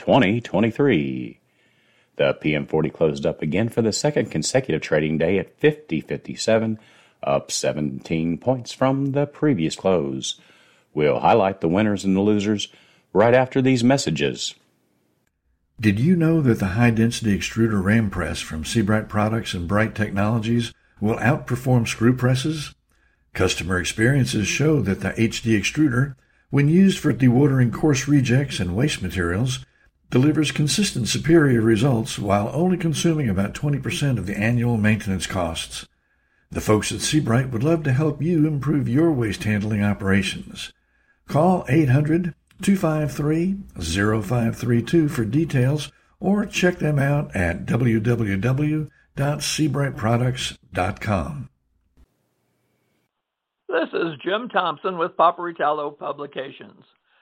2023. The PM40 closed up again for the second consecutive trading day at 5057, up 17 points from the previous close. We'll highlight the winners and the losers right after these messages. Did you know that the high density extruder ram press from Sebright Products and Bright Technologies will outperform screw presses? Customer experiences show that the HD extruder, when used for dewatering coarse rejects and waste materials, delivers consistent superior results while only consuming about 20% of the annual maintenance costs. The folks at Sebright would love to help you improve your waste handling operations. Call 800 253 0532 for details or check them out at www.sebrightproducts.com. This is Jim Thompson with Paperitalo Publications.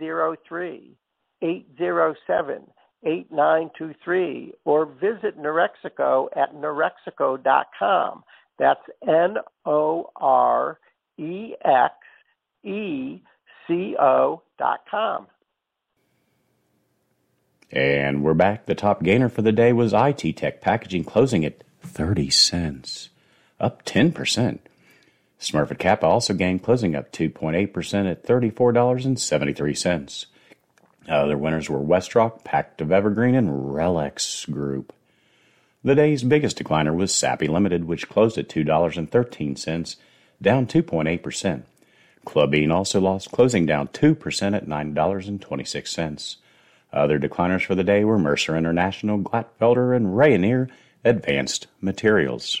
807 8923 or visit Norexeco at norexeco.com. That's N O R E X E C O dot com. And we're back. The top gainer for the day was IT Tech Packaging, closing at 30 cents, up 10%. Smurfit Kappa also gained, closing up 2.8% at $34.73. Other winners were Westrock, Pactiv Evergreen, and Relex Group. The day's biggest decliner was Sappi Limited, which closed at $2.13, down 2.8%. Klabin also lost, closing down 2% at $9.26. Other decliners for the day were Mercer International, Glatfelter, and Rayonier Advanced Materials.